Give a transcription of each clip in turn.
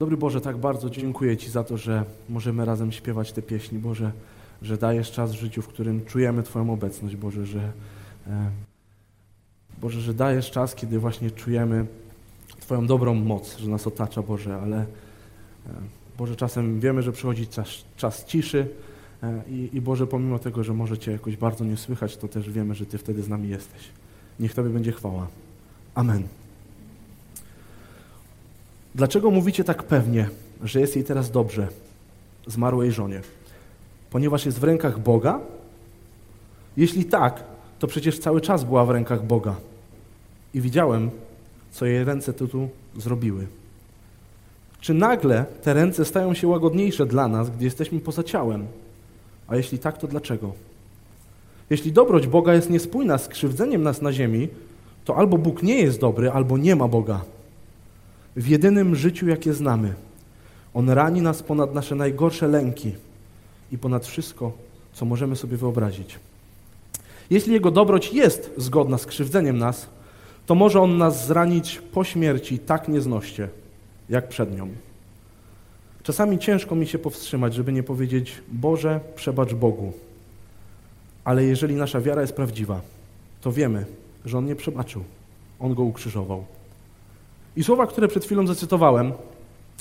Dobry Boże, tak bardzo dziękuję Ci za to, że możemy razem śpiewać te pieśni, Boże, że dajesz czas w życiu, w którym czujemy Twoją obecność, Boże, że e, Boże, że dajesz czas, kiedy właśnie czujemy Twoją dobrą moc, że nas otacza, Boże, ale e, Boże, czasem wiemy, że przychodzi czas, czas ciszy e, i, i Boże, pomimo tego, że może Cię jakoś bardzo nie słychać, to też wiemy, że Ty wtedy z nami jesteś. Niech Tobie będzie chwała. Amen. Dlaczego mówicie tak pewnie, że jest jej teraz dobrze, zmarłej żonie? Ponieważ jest w rękach Boga? Jeśli tak, to przecież cały czas była w rękach Boga. I widziałem, co jej ręce tu, zrobiły. Czy nagle te ręce stają się łagodniejsze dla nas, gdy jesteśmy poza ciałem? A jeśli tak, to dlaczego? Jeśli dobroć Boga jest niespójna z krzywdzeniem nas na ziemi, to albo Bóg nie jest dobry, albo nie ma Boga w jedynym życiu, jakie znamy. On rani nas ponad nasze najgorsze lęki i ponad wszystko, co możemy sobie wyobrazić. Jeśli Jego dobroć jest zgodna z krzywdzeniem nas, to może On nas zranić po śmierci tak nieznoście, jak przed nią. Czasami ciężko mi się powstrzymać, żeby nie powiedzieć Boże, przebacz Bogu. Ale jeżeli nasza wiara jest prawdziwa, to wiemy, że On nie przebaczył. On Go ukrzyżował. I słowa, które przed chwilą zacytowałem,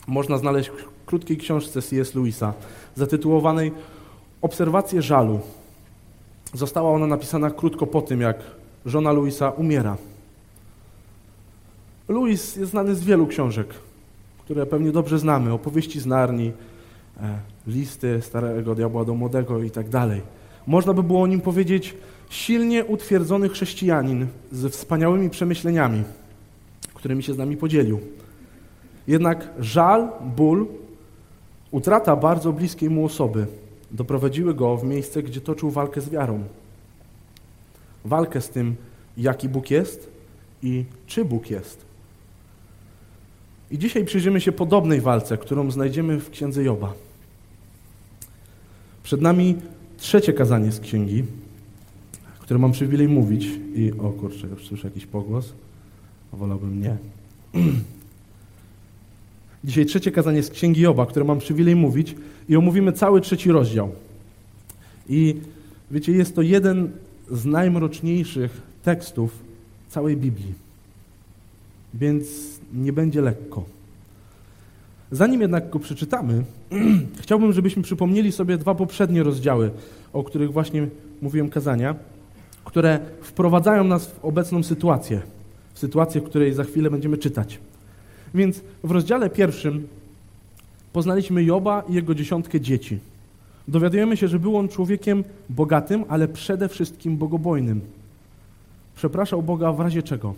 można znaleźć w krótkiej książce C.S. Lewisa, zatytułowanej Obserwacje żalu. Została ona napisana krótko po tym, jak żona Louisa umiera. Louis jest znany z wielu książek, które pewnie dobrze znamy, opowieści z Narni, e, listy starego diabła do młodego i tak dalej. Można by było o nim powiedzieć silnie utwierdzony chrześcijanin ze wspaniałymi przemyśleniami którymi się z nami podzielił. Jednak żal, ból, utrata bardzo bliskiej mu osoby doprowadziły go w miejsce, gdzie toczył walkę z wiarą. Walkę z tym, jaki Bóg jest i czy Bóg jest. I dzisiaj przyjrzymy się podobnej walce, którą znajdziemy w księdze Joba. Przed nami trzecie kazanie z księgi, które mam przywilej mówić. I o kurczę, już słyszę jakiś pogłos wolałbym nie. Dzisiaj trzecie kazanie z Księgi Joba, które mam przywilej mówić i omówimy cały trzeci rozdział. I wiecie, jest to jeden z najmroczniejszych tekstów całej Biblii. Więc nie będzie lekko. Zanim jednak go przeczytamy, chciałbym, żebyśmy przypomnieli sobie dwa poprzednie rozdziały, o których właśnie mówiłem kazania, które wprowadzają nas w obecną sytuację sytuację, w której za chwilę będziemy czytać. Więc w rozdziale pierwszym poznaliśmy Joba i jego dziesiątkę dzieci. Dowiadujemy się, że był on człowiekiem bogatym, ale przede wszystkim bogobojnym. Przepraszał Boga w razie czego.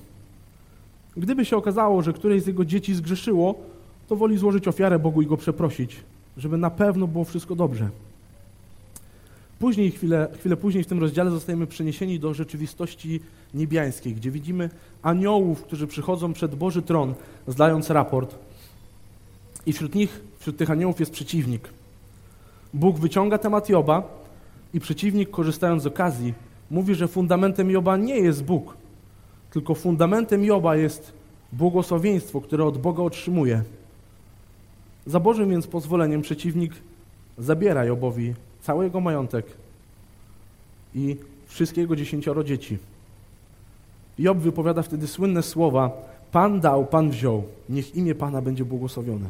Gdyby się okazało, że któreś z jego dzieci zgrzeszyło, to woli złożyć ofiarę Bogu i go przeprosić, żeby na pewno było wszystko dobrze. Później, chwilę, chwilę później w tym rozdziale zostajemy przeniesieni do rzeczywistości niebiańskiej, gdzie widzimy aniołów, którzy przychodzą przed Boży tron, zdając raport. I wśród nich, wśród tych aniołów jest przeciwnik. Bóg wyciąga temat Joba i przeciwnik, korzystając z okazji, mówi, że fundamentem Joba nie jest Bóg, tylko fundamentem Joba jest błogosławieństwo, które od Boga otrzymuje. Za Bożym więc pozwoleniem przeciwnik zabiera Jobowi cały jego majątek i wszystkie jego dziesięcioro dzieci. Job wypowiada wtedy słynne słowa: Pan dał, Pan wziął, niech imię Pana będzie błogosławione.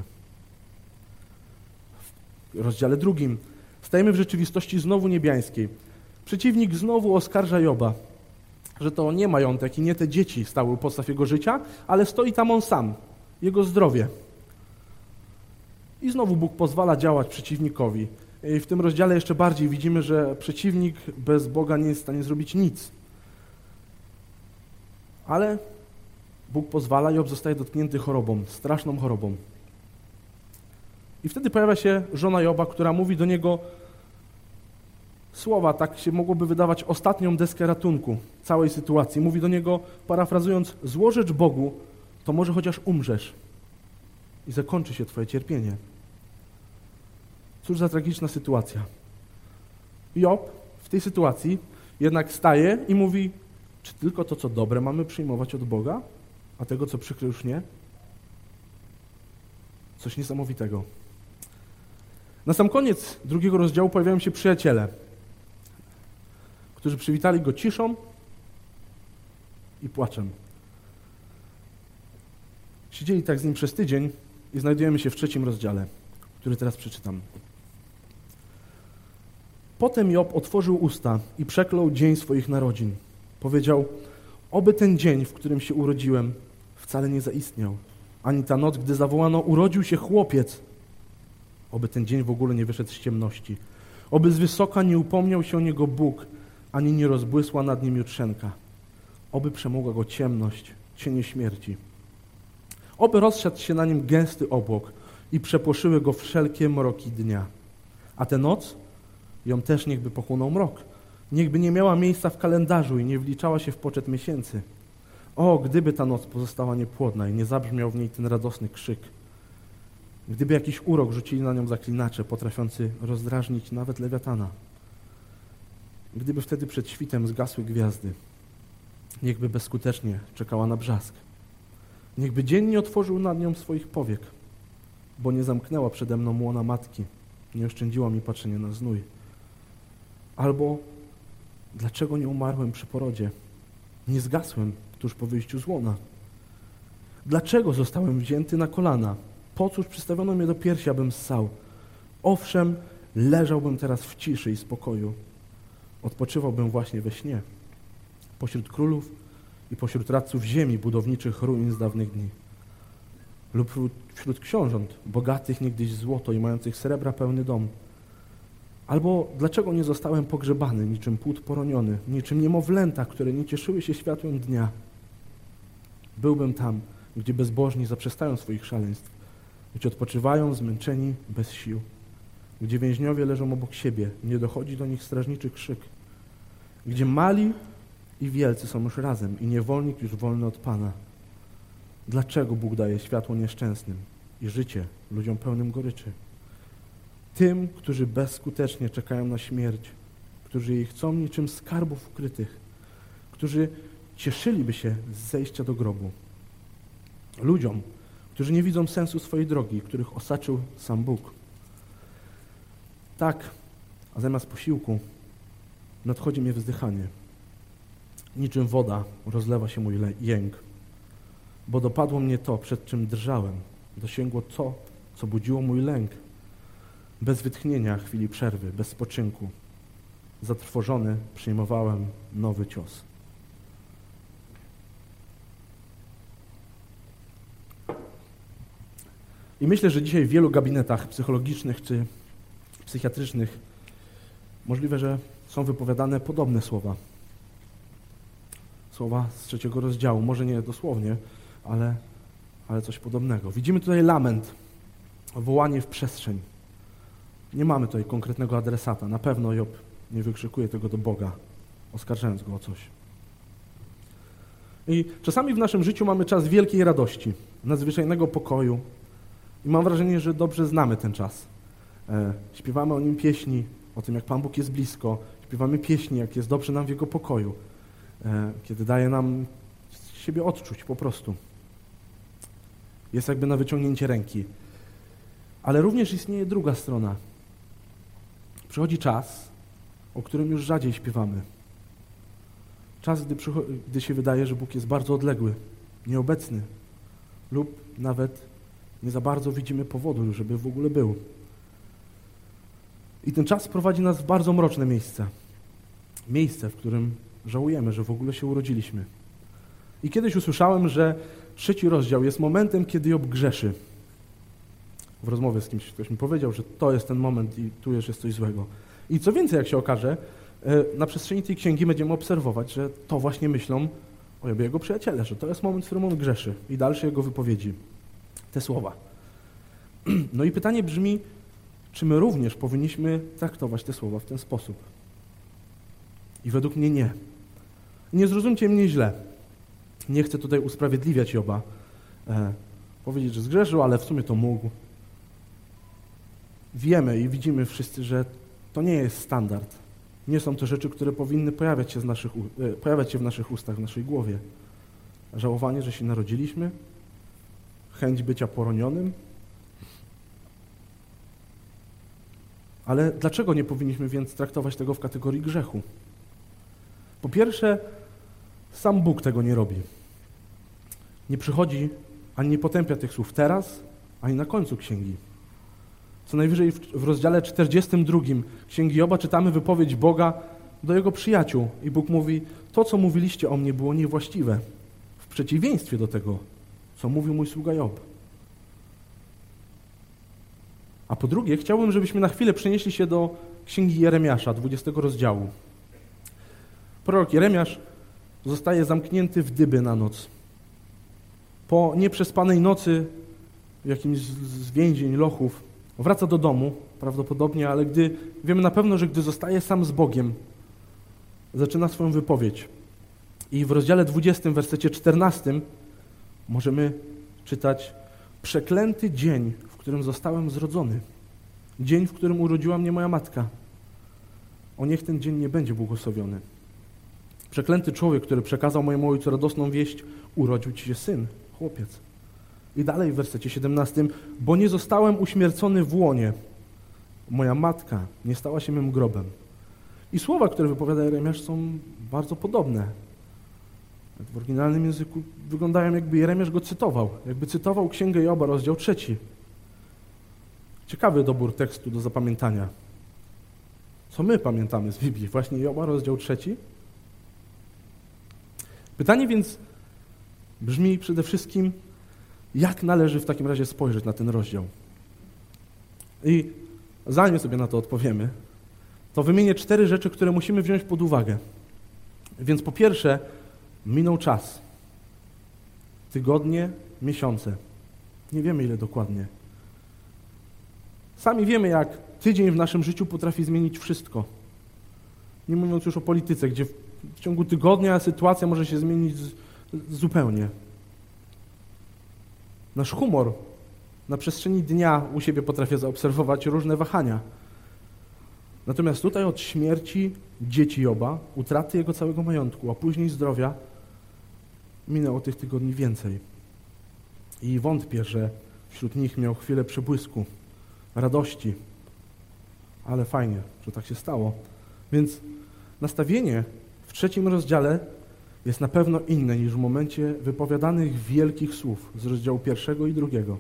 W rozdziale drugim stajemy w rzeczywistości znowu niebiańskiej. Przeciwnik znowu oskarża Joba, że to nie majątek i nie te dzieci stały u podstaw jego życia, ale stoi tam on sam, jego zdrowie. I znowu Bóg pozwala działać przeciwnikowi. I w tym rozdziale jeszcze bardziej widzimy, że przeciwnik bez Boga nie jest w stanie zrobić nic. Ale Bóg pozwala, Job zostaje dotknięty chorobą, straszną chorobą. I wtedy pojawia się żona Joba, która mówi do niego słowa, tak się mogłoby wydawać ostatnią deskę ratunku całej sytuacji. Mówi do niego, parafrazując, złożecz Bogu, to może chociaż umrzesz i zakończy się twoje cierpienie. Cóż za tragiczna sytuacja. Job w tej sytuacji jednak staje i mówi, czy tylko to, co dobre mamy przyjmować od Boga, a tego, co przykre już nie? Coś niesamowitego. Na sam koniec drugiego rozdziału pojawiają się przyjaciele, którzy przywitali go ciszą i płaczem. Siedzieli tak z nim przez tydzień i znajdujemy się w trzecim rozdziale, który teraz przeczytam. Potem Job otworzył usta i przeklął dzień swoich narodzin. Powiedział, oby ten dzień, w którym się urodziłem, wcale nie zaistniał. Ani ta noc, gdy zawołano, urodził się chłopiec. Oby ten dzień w ogóle nie wyszedł z ciemności. Oby z wysoka nie upomniał się o niego Bóg, ani nie rozbłysła nad nim jutrzenka. Oby przemogła go ciemność, cienie śmierci. Oby rozszedł się na nim gęsty obłok i przepłoszyły go wszelkie mroki dnia. A tę noc ją też niechby pochłonął mrok. Niechby nie miała miejsca w kalendarzu i nie wliczała się w poczet miesięcy. O, gdyby ta noc pozostała niepłodna i nie zabrzmiał w niej ten radosny krzyk. Gdyby jakiś urok rzucili na nią zaklinacze, potrafiący rozdrażnić nawet lewiatana. Gdyby wtedy przed świtem zgasły gwiazdy, niechby bezskutecznie czekała na brzask. Niechby dzień nie otworzył nad nią swoich powiek, bo nie zamknęła przede mną łona matki, nie oszczędziła mi patrzenia na znój. Albo dlaczego nie umarłem przy porodzie? Nie zgasłem tuż po wyjściu z łona. Dlaczego zostałem wzięty na kolana? Po cóż przystawiono mnie do piersi, abym ssał? Owszem, leżałbym teraz w ciszy i spokoju. Odpoczywałbym właśnie we śnie. Pośród królów i pośród radców ziemi budowniczych ruin z dawnych dni. Lub wśród książąt, bogatych niegdyś złoto i mających srebra pełny dom. Albo dlaczego nie zostałem pogrzebany, niczym płód poroniony, niczym niemowlęta, które nie cieszyły się światłem dnia. Byłbym tam, gdzie bezbożni zaprzestają swoich szaleństw, gdzie odpoczywają zmęczeni bez sił, gdzie więźniowie leżą obok siebie, nie dochodzi do nich strażniczy krzyk, gdzie mali i wielcy są już razem i niewolnik już wolny od Pana. Dlaczego Bóg daje światło nieszczęsnym i życie ludziom pełnym goryczy? Tym, którzy bezskutecznie czekają na śmierć, którzy jej chcą niczym skarbów ukrytych, którzy cieszyliby się z zejścia do grobu. Ludziom, którzy nie widzą sensu swojej drogi, których osaczył sam Bóg. Tak, a zamiast posiłku nadchodzi mnie wzdychanie. Niczym woda rozlewa się mój jęk, bo dopadło mnie to, przed czym drżałem. Dosięgło to, co budziło mój lęk. Bez wytchnienia chwili przerwy, bez spoczynku. Zatrwożony przyjmowałem nowy cios. I myślę, że dzisiaj w wielu gabinetach psychologicznych czy psychiatrycznych możliwe, że są wypowiadane podobne słowa. Słowa z trzeciego rozdziału. Może nie dosłownie, ale, ale coś podobnego. Widzimy tutaj lament, wołanie w przestrzeń. Nie mamy tutaj konkretnego adresata. Na pewno Job nie wykrzykuje tego do Boga, oskarżając go o coś. I czasami w naszym życiu mamy czas wielkiej radości, nadzwyczajnego pokoju. I mam wrażenie, że dobrze znamy ten czas. E, śpiewamy o nim pieśni, o tym, jak Pan Bóg jest blisko. Śpiewamy pieśni, jak jest dobrze nam w Jego pokoju. E, kiedy daje nam siebie odczuć po prostu. Jest jakby na wyciągnięcie ręki. Ale również istnieje druga strona. Przychodzi czas, o którym już rzadziej śpiewamy. Czas, gdy, gdy się wydaje, że Bóg jest bardzo odległy, nieobecny lub nawet nie za bardzo widzimy powodu, żeby w ogóle był. I ten czas prowadzi nas w bardzo mroczne miejsce. Miejsce, w którym żałujemy, że w ogóle się urodziliśmy. I kiedyś usłyszałem, że trzeci rozdział jest momentem, kiedy Job grzeszy. W rozmowie z kimś ktoś mi powiedział, że to jest ten moment i tu już jest coś złego. I co więcej, jak się okaże, e, na przestrzeni tej księgi będziemy obserwować, że to właśnie myślą o jego przyjaciele, że to jest moment, w którym on grzeszy i dalsze jego wypowiedzi, te słowa. No i pytanie brzmi, czy my również powinniśmy traktować te słowa w ten sposób? I według mnie nie. Nie zrozumcie mnie źle. Nie chcę tutaj usprawiedliwiać Joba. E, powiedzieć, że zgrzeszył, ale w sumie to mógł wiemy i widzimy wszyscy, że to nie jest standard. Nie są to rzeczy, które powinny pojawiać się, naszych, e, pojawiać się w naszych ustach, w naszej głowie. Żałowanie, że się narodziliśmy, chęć bycia poronionym. Ale dlaczego nie powinniśmy więc traktować tego w kategorii grzechu? Po pierwsze, sam Bóg tego nie robi. Nie przychodzi ani nie potępia tych słów teraz, ani na końcu księgi. Co najwyżej w, rozdziale 42 księgi Joba czytamy wypowiedź Boga do jego przyjaciół. I Bóg mówi: To, co mówiliście o mnie, było niewłaściwe. W przeciwieństwie do tego, co mówił mój sługa Job. A po drugie, chciałbym, żebyśmy na chwilę przenieśli się do księgi Jeremiasza, 20 rozdziału. Prorok Jeremiasz zostaje zamknięty w dyby na noc. Po nieprzespanej nocy w jakimś z więzień, lochów, wraca do domu, prawdopodobnie, ale gdy wiemy na pewno, że gdy zostaje sam z Bogiem, zaczyna swoją wypowiedź. I w rozdziale 20, wersecie 14 możemy czytać Przeklęty dzień, w którym zostałem zrodzony. Dzień, w którym urodziła mnie moja matka. O niech ten dzień nie będzie błogosławiony. Przeklęty człowiek, który przekazał mojemu ojcu radosną wieść, urodził ci się syn, chłopiec. I dalej w wersecie 17, bo nie zostałem uśmiercony w łonie. Moja matka nie stała się mym grobem. I słowa, które wypowiada Jeremiasz są bardzo podobne. W oryginalnym języku wyglądają jakby Jeremiasz go cytował. Jakby cytował Księgę Joba, rozdział trzeci. Ciekawy dobór tekstu do zapamiętania. Co my pamiętamy z Biblii? Właśnie Joba, rozdział trzeci? Pytanie więc brzmi przede wszystkim, jak należy w takim razie spojrzeć na ten rozdział? I zanim sobie na to odpowiemy, to wymienię cztery rzeczy, które musimy wziąć pod uwagę. Więc po pierwsze, minął czas. Tygodnie, miesiące. Nie wiemy ile dokładnie. Sami wiemy, jak tydzień w naszym życiu potrafi zmienić wszystko. Nie mówiąc już o polityce, gdzie w ciągu tygodnia sytuacja może się zmienić zupełnie. Nasz humor na przestrzeni dnia u siebie potrafię zaobserwować różne wahania. Natomiast tutaj od śmierci dzieci Joba, utraty jego całego majątku, a później zdrowia, minęło tych tygodni więcej. I wątpię, że wśród nich miał chwilę przebłysku, radości. Ale fajnie, że tak się stało. Więc nastawienie w trzecim rozdziale jest na pewno inne niż w momencie wypowiadanych wielkich słów z rozdziału pierwszego i drugiego.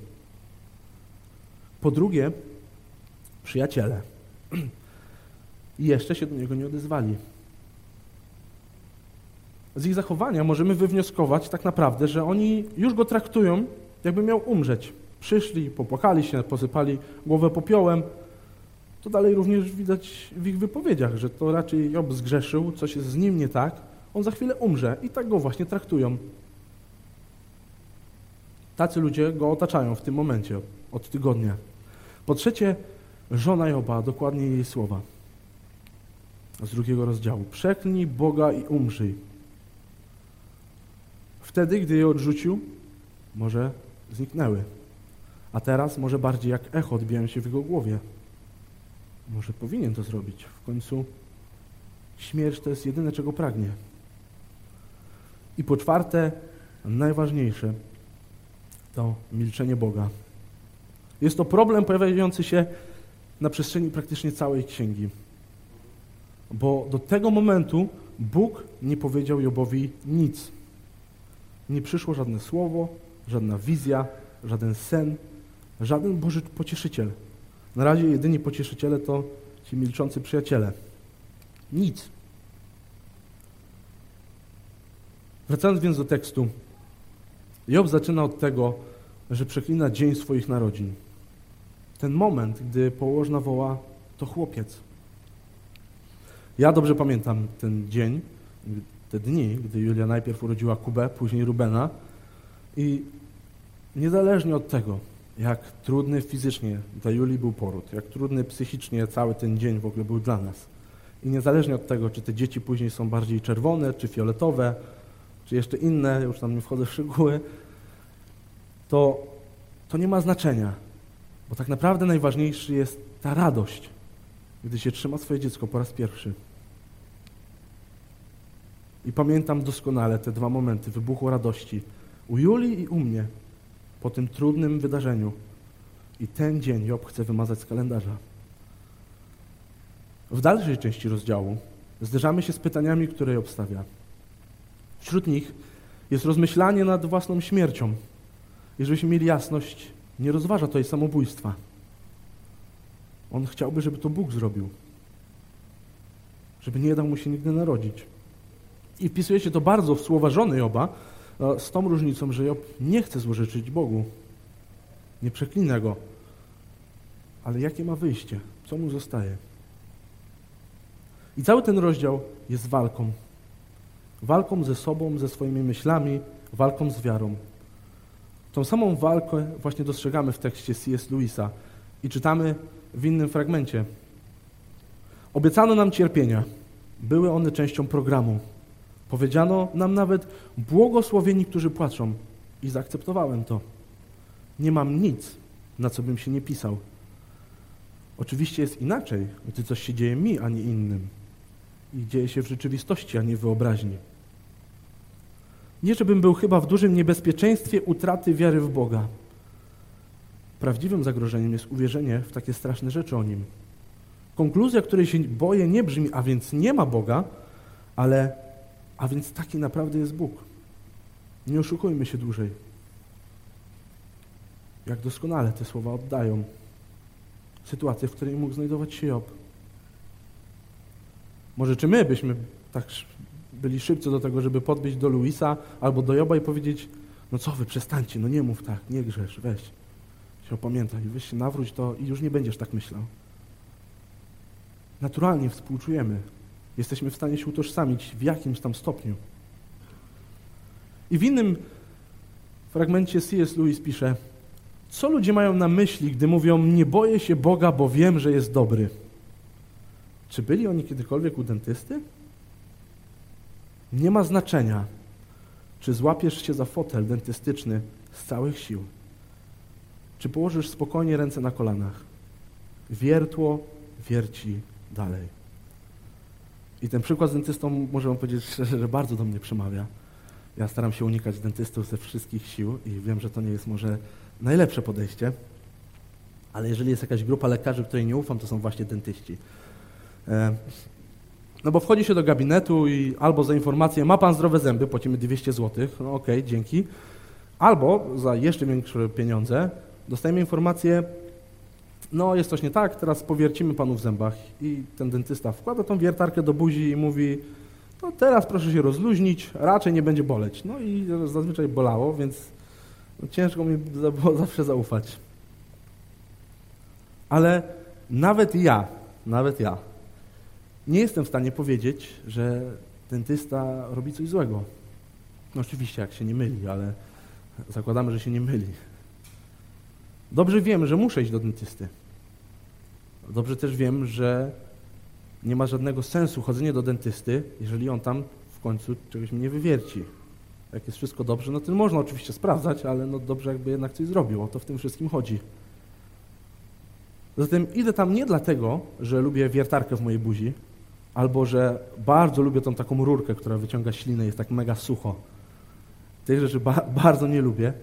Po drugie, przyjaciele. Jeszcze się do niego nie odezwali. Z ich zachowania możemy wywnioskować tak naprawdę, że oni już go traktują, jakby miał umrzeć. Przyszli, popłakali się, posypali głowę popiołem. To dalej również widać w ich wypowiedziach, że to raczej Job zgrzeszył, coś jest z nim nie tak, on za chwilę umrze i tak go właśnie traktują. Tacy ludzie go otaczają w tym momencie, od tygodnia. Po trzecie, żona Joba, dokładnie jej słowa z drugiego rozdziału. Przeklnij Boga i umrzyj. Wtedy, gdy je odrzucił, może zniknęły. A teraz może bardziej jak echo odbijają się w jego głowie. Może powinien to zrobić. W końcu śmierć to jest jedyne, czego pragnie. I po czwarte, najważniejsze, to milczenie Boga. Jest to problem pojawiający się na przestrzeni praktycznie całej księgi. Bo do tego momentu Bóg nie powiedział Jobowi nic. Nie przyszło żadne słowo, żadna wizja, żaden sen, żaden Boży pocieszyciel. Na razie jedyni pocieszyciele to ci milczący przyjaciele. Nic. Wracając więc do tekstu, Job zaczyna od tego, że przeklina dzień swoich narodzin. Ten moment, gdy położna woła, to chłopiec. Ja dobrze pamiętam ten dzień, te dni, gdy Julia najpierw urodziła Kubę, później Rubena i niezależnie od tego, jak trudny fizycznie dla Julii był poród, jak trudny psychicznie cały ten dzień w ogóle był dla nas i niezależnie od tego, czy te dzieci później są bardziej czerwone, czy fioletowe, czy jeszcze inne, już tam nie wchodzę w szczegóły, to, to nie ma znaczenia, bo tak naprawdę najważniejszy jest ta radość, gdy się trzyma swoje dziecko po raz pierwszy. I pamiętam doskonale te dwa momenty wybuchu radości u Julii i u mnie po tym trudnym wydarzeniu. I ten dzień Job chce wymazać z kalendarza. W dalszej części rozdziału zderzamy się z pytaniami, które je obstawia. Wśród nich jest rozmyślanie nad własną śmiercią. I żebyśmy mieli jasność, nie rozważa tutaj samobójstwa. On chciałby, żeby to Bóg zrobił. Żeby nie dał mu się nigdy narodzić. I wpisuje się to bardzo w słowa żony Joba, z tą różnicą, że Job nie chce złożyczyć Bogu. Nie przeklina go. Ale jakie ma wyjście? Co mu zostaje? I cały ten rozdział jest walką. Walką ze sobą, ze swoimi myślami, walką z wiarą. Tą samą walkę właśnie dostrzegamy w tekście C.S. Lewisa i czytamy w innym fragmencie. Obiecano nam cierpienia. Były one częścią programu. Powiedziano nam nawet błogosławieni, którzy płaczą. I zaakceptowałem to. Nie mam nic, na co bym się nie pisał. Oczywiście jest inaczej, gdy coś się dzieje mi, a nie innym. I dzieje się w rzeczywistości, a nie w wyobraźni. Nie, żebym był chyba w dużym niebezpieczeństwie utraty wiary w Boga. Prawdziwym zagrożeniem jest uwierzenie w takie straszne rzeczy o Nim. Konkluzja, której się boję, nie brzmi, a więc nie ma Boga, ale a więc taki naprawdę jest Bóg. Nie oszukujmy się dłużej. Jak doskonale te słowa oddają sytuację, w której mógł znajdować się Job. Może czy my byśmy tak byli szybcy do tego, żeby podbić do Luisa albo do Joba i powiedzieć, no co wy, przestańcie, no nie mów tak, nie grzesz, weź się opamiętaj, weź się nawróć to i już nie będziesz tak myślał. Naturalnie współczujemy. Jesteśmy w stanie się utożsamić w jakimś tam stopniu. I w innym fragmencie C.S. Lewis pisze, co ludzie mają na myśli, gdy mówią, nie boję się Boga, bo wiem, że jest dobry? Czy byli oni kiedykolwiek u dentysty? Nie ma znaczenia, czy złapiesz się za fotel dentystyczny z całych sił, czy położysz spokojnie ręce na kolanach. Wiertło wierci dalej. I ten przykład z dentystą, możemy powiedzieć szczerze, że bardzo do mnie przemawia. Ja staram się unikać dentystów ze wszystkich sił i wiem, że to nie jest może najlepsze podejście, ale jeżeli jest jakaś grupa lekarzy, której nie ufam, to są właśnie dentyści. No bo wchodzi się do gabinetu i albo za informację ma pan zdrowe zęby, płacimy 200 zł, no okej, okay, dzięki. Albo za jeszcze większe pieniądze dostajemy informację, no jest coś nie tak, teraz powiercimy panu w zębach. I ten dentysta wkłada tą wiertarkę do buzi i mówi, no teraz proszę się rozluźnić, raczej nie będzie boleć. No i zazwyczaj bolało, więc no ciężko mi było zawsze zaufać. Ale nawet ja, nawet ja, nie jestem w stanie powiedzieć, że dentysta robi coś złego. No oczywiście, jak się nie myli, ale zakładamy, że się nie myli. Dobrze wiem, że muszę iść do dentysty. Dobrze też wiem, że nie ma żadnego sensu chodzenie do dentysty, jeżeli on tam w końcu czegoś mnie wywierci. Jak jest wszystko dobrze, no to można oczywiście sprawdzać, ale no dobrze jakby jednak coś zrobił. O to w tym wszystkim chodzi. Zatem idę tam nie dlatego, że lubię wiertarkę w mojej buzi, albo że bardzo lubię tą taką rurkę, która wyciąga ślinę, jest tak mega sucho. Tych rzeczy ba bardzo nie lubię,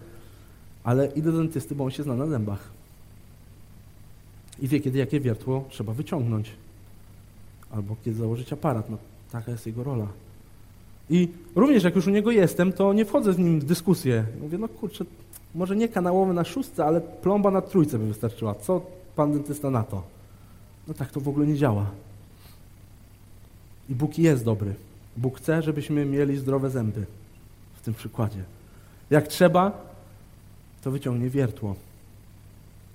ale idę do dentysty, bo on się zna na zębach. I wie, kiedy jakie wiertło trzeba wyciągnąć. Albo kiedy założyć aparat. No, taka jest jego rola. I również jak już u niego jestem, to nie wchodzę z nim w dyskusję. Mówię, no kurczę, może nie kanałowy na szóstce, ale plomba na trójce by wystarczyła. Co pan dentysta na to? No tak to w ogóle nie działa. I Bóg jest dobry. Bóg chce, żebyśmy mieli zdrowe zęby. W tym przykładzie. Jak trzeba, to wyciągnie wiertło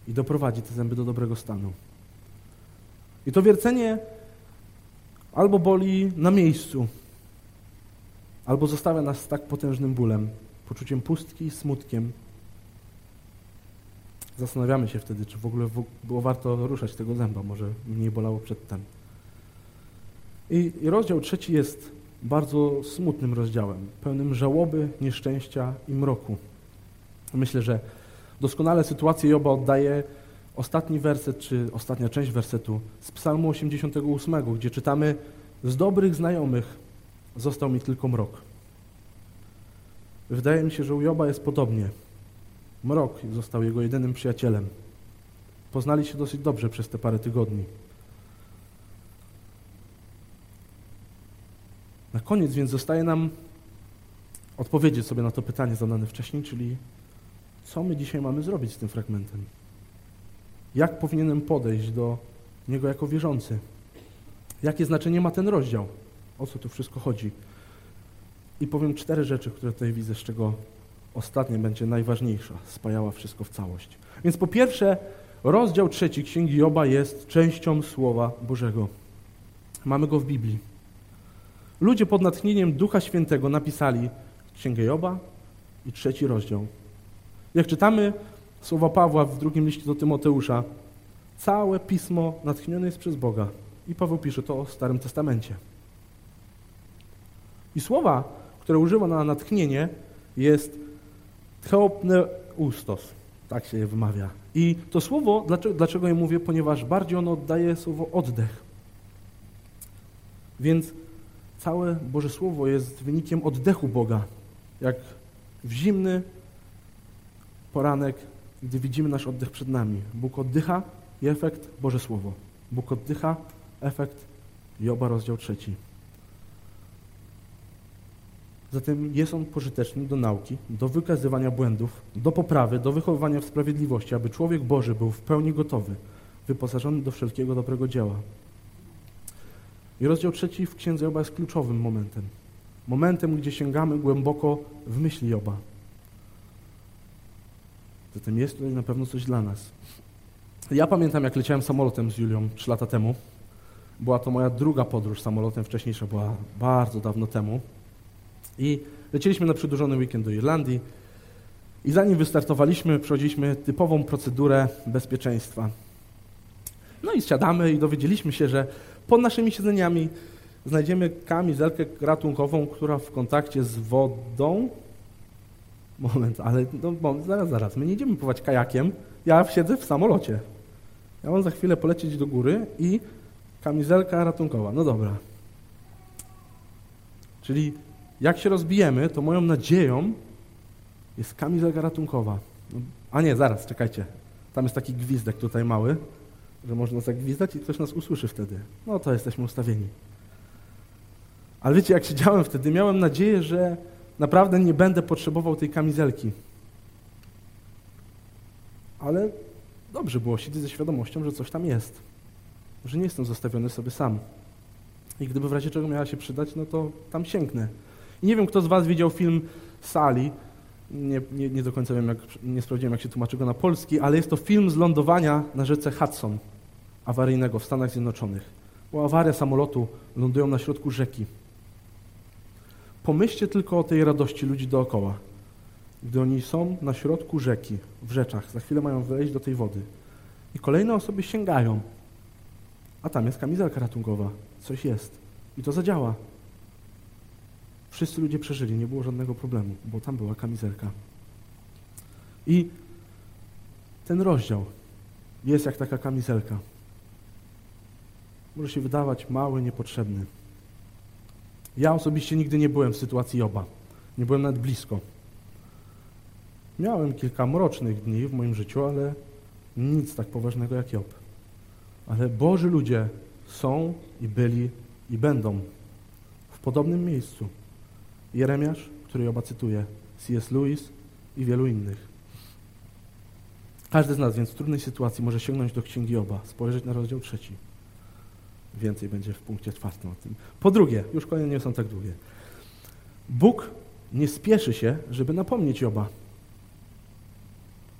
i doprowadzi te zęby do dobrego stanu. I to wiercenie albo boli na miejscu, albo zostawia nas z tak potężnym bólem, poczuciem pustki i smutkiem. Zastanawiamy się wtedy, czy w ogóle było warto ruszać tego zęba, może mniej bolało przedtem. I, rozdział trzeci jest bardzo smutnym rozdziałem, pełnym żałoby, nieszczęścia i mroku. Myślę, że doskonale sytuację Joba oddaje ostatni werset, czy ostatnia część wersetu z Psalmu 88, gdzie czytamy z dobrych znajomych został mi tylko mrok. Wydaje mi się, że u Joba jest podobnie. Mrok został jego jedynym przyjacielem. Poznali się dosyć dobrze przez te parę tygodni. Koniec więc zostaje nam odpowiedzieć sobie na to pytanie zadane wcześniej, czyli co my dzisiaj mamy zrobić z tym fragmentem? Jak powinienem podejść do niego jako wierzący? Jakie znaczenie ma ten rozdział? O co tu wszystko chodzi? I powiem cztery rzeczy, które tutaj widzę, z czego ostatnia będzie najważniejsza, spajała wszystko w całość. Więc po pierwsze, rozdział trzeci Księgi Joba jest częścią Słowa Bożego. Mamy go w Biblii. Ludzie pod natchnieniem Ducha Świętego napisali Księgę Joba i trzeci rozdział. Jak czytamy słowa Pawła w drugim liście do Tymoteusza, całe pismo natchnione jest przez Boga. I Paweł pisze to o Starym Testamencie. I słowa, które używa na natchnienie, jest theopneustos. Tak się je wymawia. I to słowo, dlaczego, dlaczego je mówię? Ponieważ bardziej ono oddaje słowo oddech. Więc całe Boże Słowo jest wynikiem oddechu Boga. Jak w zimny poranek, gdy widzimy nasz oddech przed nami. Bóg oddycha i efekt Boże Słowo. Bóg oddycha, efekt Joba, rozdział trzeci. Zatem jest on pożyteczny do nauki, do wykazywania błędów, do poprawy, do wychowywania w sprawiedliwości, aby człowiek Boży był w pełni gotowy, wyposażony do wszelkiego dobrego dzieła. I rozdział trzeci w Księdze Joba jest kluczowym momentem. Momentem, gdzie sięgamy głęboko w myśli Joba. Zatem jest tutaj na pewno coś dla nas. Ja pamiętam, jak leciałem samolotem z Julią trzy lata temu. Była to moja druga podróż samolotem, wcześniejsza była bardzo dawno temu. I lecieliśmy na przedłużony weekend do Irlandii. I zanim wystartowaliśmy, przechodziliśmy typową procedurę bezpieczeństwa. No i siadamy i dowiedzieliśmy się, że pod naszymi siedzeniami znajdziemy kamizelkę ratunkową, która w kontakcie z wodą. Moment, ale no, moment, zaraz, zaraz. My nie idziemy pływać kajakiem. Ja siedzę w samolocie. Ja mam za chwilę polecieć do góry i kamizelka ratunkowa. No dobra. Czyli jak się rozbijemy, to moją nadzieją jest kamizelka ratunkowa. No, a nie, zaraz, czekajcie. Tam jest taki gwizdek tutaj mały, że można zagwizdać i ktoś nas usłyszy wtedy. No to jesteśmy ustawieni. Ale wiecie, jak siedziałem wtedy, miałem nadzieję, że naprawdę nie będę potrzebował tej kamizelki. Ale dobrze było, siedzę ze świadomością, że coś tam jest. Że nie jestem zostawiony sobie sam. I gdyby w razie czego miała się przydać, no to tam sięgnę. I nie wiem, kto z was widział film Sali. Nie, nie, nie do końca wiem, jak, nie sprawdziłem, jak się tłumaczy go na polski, ale jest to film z lądowania na rzece Hudson, awaryjnego w Stanach Zjednoczonych. Była awaria samolotu, lądują na środku rzeki. Pomyślcie tylko o tej radości ludzi dookoła. Gdy oni są na środku rzeki, w rzeczach, za chwilę mają wejść do tej wody. I kolejne osoby sięgają. A tam jest kamizelka ratunkowa. Coś jest. I to zadziała. Wszyscy ludzie przeżyli, nie było żadnego problemu, bo tam była kamizelka. I ten rozdział jest jak taka kamizelka. Może się wydawać mały, niepotrzebny. Ja osobiście nigdy nie byłem w sytuacji Joba. Nie byłem nawet blisko. Miałem kilka mrocznych dni w moim życiu, ale nic tak poważnego jak Job. Ale Boży ludzie są i byli i będą w podobnym miejscu. Jeremiasz, który Joba cytuje, C.S. Lewis i wielu innych. Każdy z nas więc w trudnej sytuacji może sięgnąć do Księgi Joba, spojrzeć na rozdział trzeci. Więcej będzie w punkcie czwartym o tym. Po drugie, już kolejne nie są tak długie. Bóg nie spieszy się, żeby napomnieć Joba.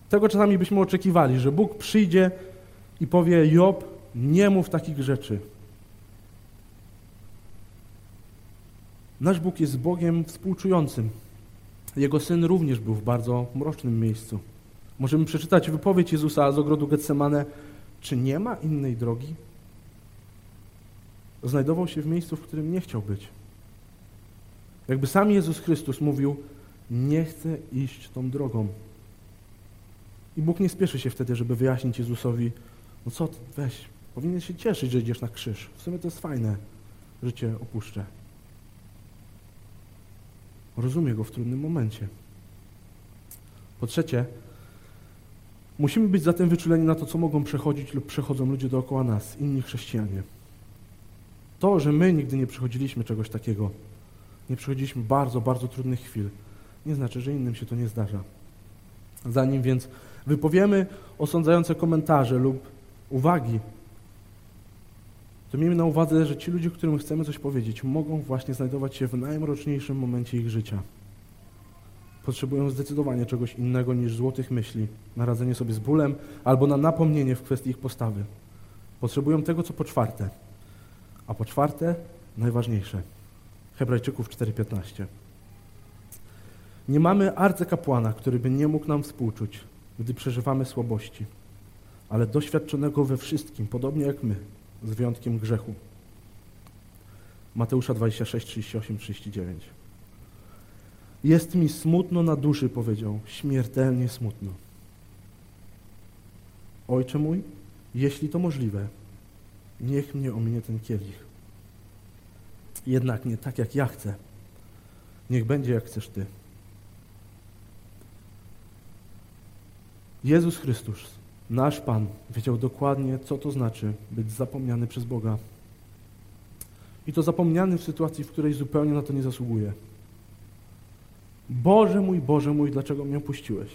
Tego czasami byśmy oczekiwali, że Bóg przyjdzie i powie: Job, nie mów takich rzeczy. Nasz Bóg jest Bogiem współczującym. Jego syn również był w bardzo mrocznym miejscu. Możemy przeczytać wypowiedź Jezusa z ogrodu Getsemane. Czy nie ma innej drogi? Znajdował się w miejscu, w którym nie chciał być. Jakby sam Jezus Chrystus mówił, nie chcę iść tą drogą. I Bóg nie spieszy się wtedy, żeby wyjaśnić Jezusowi, no co ty, weź, powinien się cieszyć, że idziesz na krzyż. W sumie to jest fajne, że cię opuszczę. Rozumie go w trudnym momencie. Po trzecie, musimy być zatem wyczuleni na to, co mogą przechodzić lub przechodzą ludzie dookoła nas, inni chrześcijanie. To, że my nigdy nie przechodziliśmy czegoś takiego, nie przechodziliśmy bardzo, bardzo trudnych chwil, nie znaczy, że innym się to nie zdarza. Zanim więc wypowiemy osądzające komentarze lub uwagi, to miejmy na uwadze, że ci ludzie, którym chcemy coś powiedzieć, mogą właśnie znajdować się w najmroczniejszym momencie ich życia. Potrzebują zdecydowanie czegoś innego niż złotych myśli, na radzenie sobie z bólem albo na napomnienie w kwestii ich postawy. Potrzebują tego, co po czwarte. A po czwarte, najważniejsze. Hebrajczyków 4:15. Nie mamy arcykapłana, który by nie mógł nam współczuć, gdy przeżywamy słabości, ale doświadczonego we wszystkim, podobnie jak my, z wyjątkiem grzechu. Mateusza 26, 38, 39. Jest mi smutno na duszy, powiedział, śmiertelnie smutno. Ojcze mój, jeśli to możliwe, niech mnie ominie ten kielich. Jednak nie tak, jak ja chcę. Niech będzie, jak chcesz Ty. Jezus Chrystus, nasz Pan, wiedział dokładnie, co to znaczy być zapomniany przez Boga. I to zapomniany w sytuacji, w której zupełnie na to nie zasługuje. Boże mój, Boże mój, dlaczego mnie opuściłeś?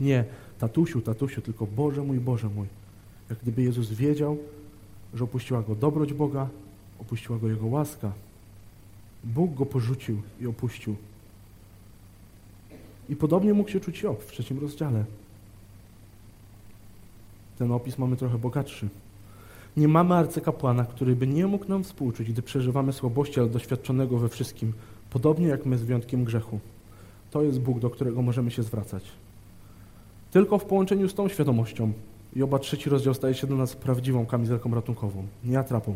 Nie, tatusiu, tatusiu, tylko Boże mój, Boże mój. Jak gdyby Jezus wiedział, że opuściła go dobroć Boga, opuściła go Jego łaska. Bóg go porzucił i opuścił. I podobnie mógł się czuć Job w trzecim rozdziale. Ten opis mamy trochę bogatszy. Nie mamy arcykapłana, który by nie mógł nam współczuć, gdy przeżywamy słabości, ale doświadczonego we wszystkim, podobnie jak my z wyjątkiem grzechu. To jest Bóg, do którego możemy się zwracać. Tylko w połączeniu z tą świadomością Joba trzeci rozdział staje się dla nas prawdziwą kamizelką ratunkową, nie atrapą.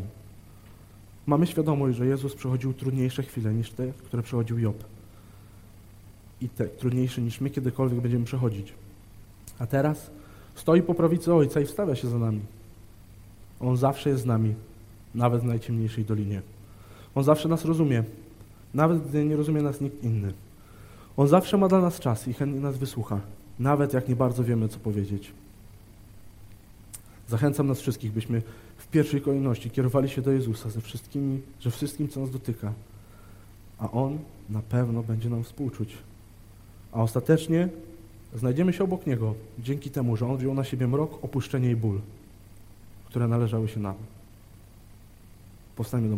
Mamy świadomość, że Jezus przechodził trudniejsze chwile niż te, które przechodził Job. I te trudniejsze niż my kiedykolwiek będziemy przechodzić. A teraz stoi po prawicy Ojca i wstawia się za nami. On zawsze jest z nami, nawet w najciemniejszej dolinie. On zawsze nas rozumie, nawet gdy nie rozumie nas nikt inny. On zawsze ma dla nas czas i chętnie nas wysłucha, nawet jak nie bardzo wiemy, co powiedzieć. Zachęcam nas wszystkich, byśmy w pierwszej kolejności kierowali się do Jezusa ze wszystkimi, że wszystkim, co nas dotyka, a On na pewno będzie nam współczuć. A ostatecznie znajdziemy się obok Niego dzięki temu, że On wziął na siebie mrok, opuszczenie i ból, które należały się nam. Powstańmy do